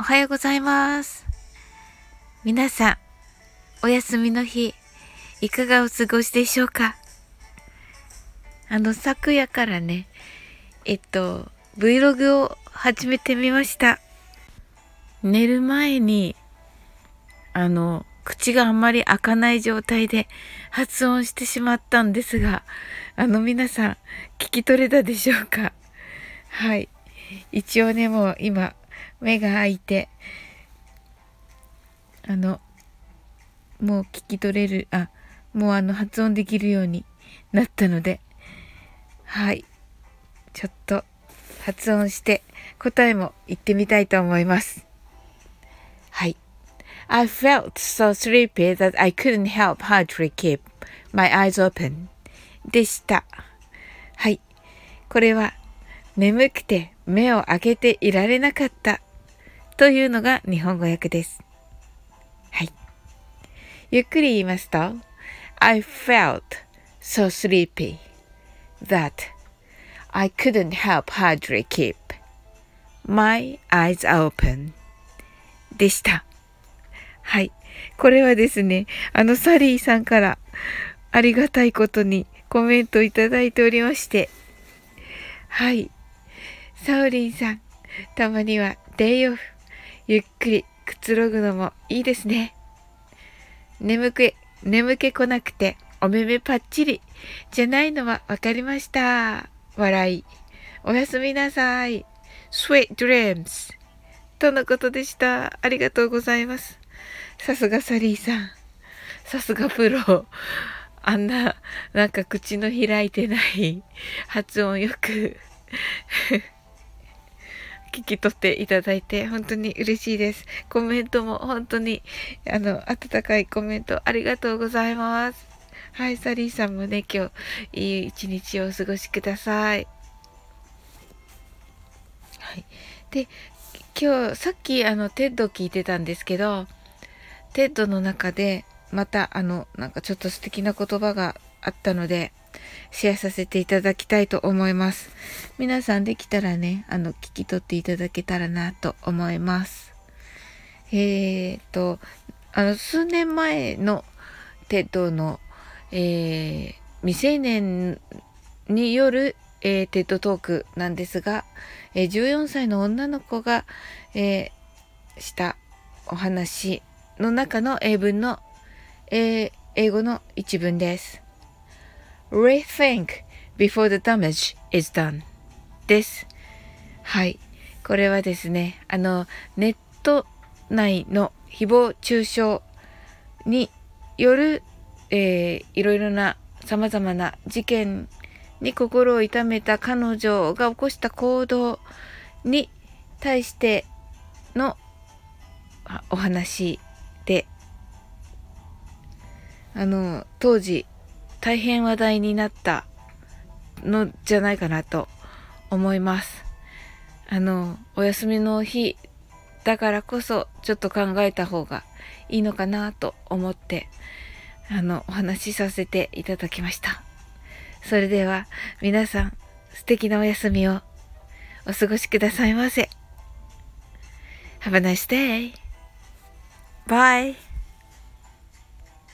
おはようございます。皆さん、お休みの日、いかがお過ごしでしょうか？あの、昨夜からね、えっと、Vlog を始めてみました。寝る前に、あの、口があんまり開かない状態で発音してしまったんですが、あの皆さん、聞き取れたでしょうか？はい。一応ね、もう今、目が開いて、あの、もう聞き取れる、あ、もうあの発音できるようになったので、はい。ちょっと発音して答えも言ってみたいと思います。はい。I felt so sleepy that I couldn't help hardly keep my eyes open でした。はい。これは眠くて目を開けていられなかったというのが日本語訳です。はい。ゆっくり言いますと、I felt so sleepy that I couldn't help hardly keep my eyes open でした。はい。これはですね、あのサリーさんからありがたいことにコメントいただいておりまして、はい。サオリンさん、たまにはデイオフゆっくりくつろぐのもいいですね。眠く、眠気こなくてお目目パッチリじゃないのはわかりました。笑い。おやすみなさい。Sweet dreams. とのことでした。ありがとうございます。さすがサリーさん。さすがプロ。あんな、なんか口の開いてない発音よく聞き取っていただいて本当に嬉しいです。コメントも本当にあの温かいコメントありがとうございます。はい、サリーさんもね、今日いい一日をお過ごしください。はい。で、今日さっきあの TED 聞いてたんですけど、 TED の中でまたあのなんかちょっと素敵な言葉があったので、シェアさせていただきたいと思います。皆さんできたらね、あの、聞き取っていただけたらなと思います。えー、と、あの、数年前の TED の、えー、未成年による、えー、 TED トークなんですが、えー、14歳の女の子が、えー、したお話の中の英文の、えー、英語の一文です。Rethink before the damage is done です。はい。これはですね、あの、ネット内の誹謗中傷による、えー、いろいろな様々な事件に心を痛めた彼女が起こした行動に対してのお話で、あの、当時大変話題になったのじゃないかなと思います。あの、お休みの日だからこそちょっと考えた方がいいのかなと思って、あの、お話しさせていただきました。それでは皆さん素敵なお休みをお過ごしくださいませ。Have a nice day. Bye.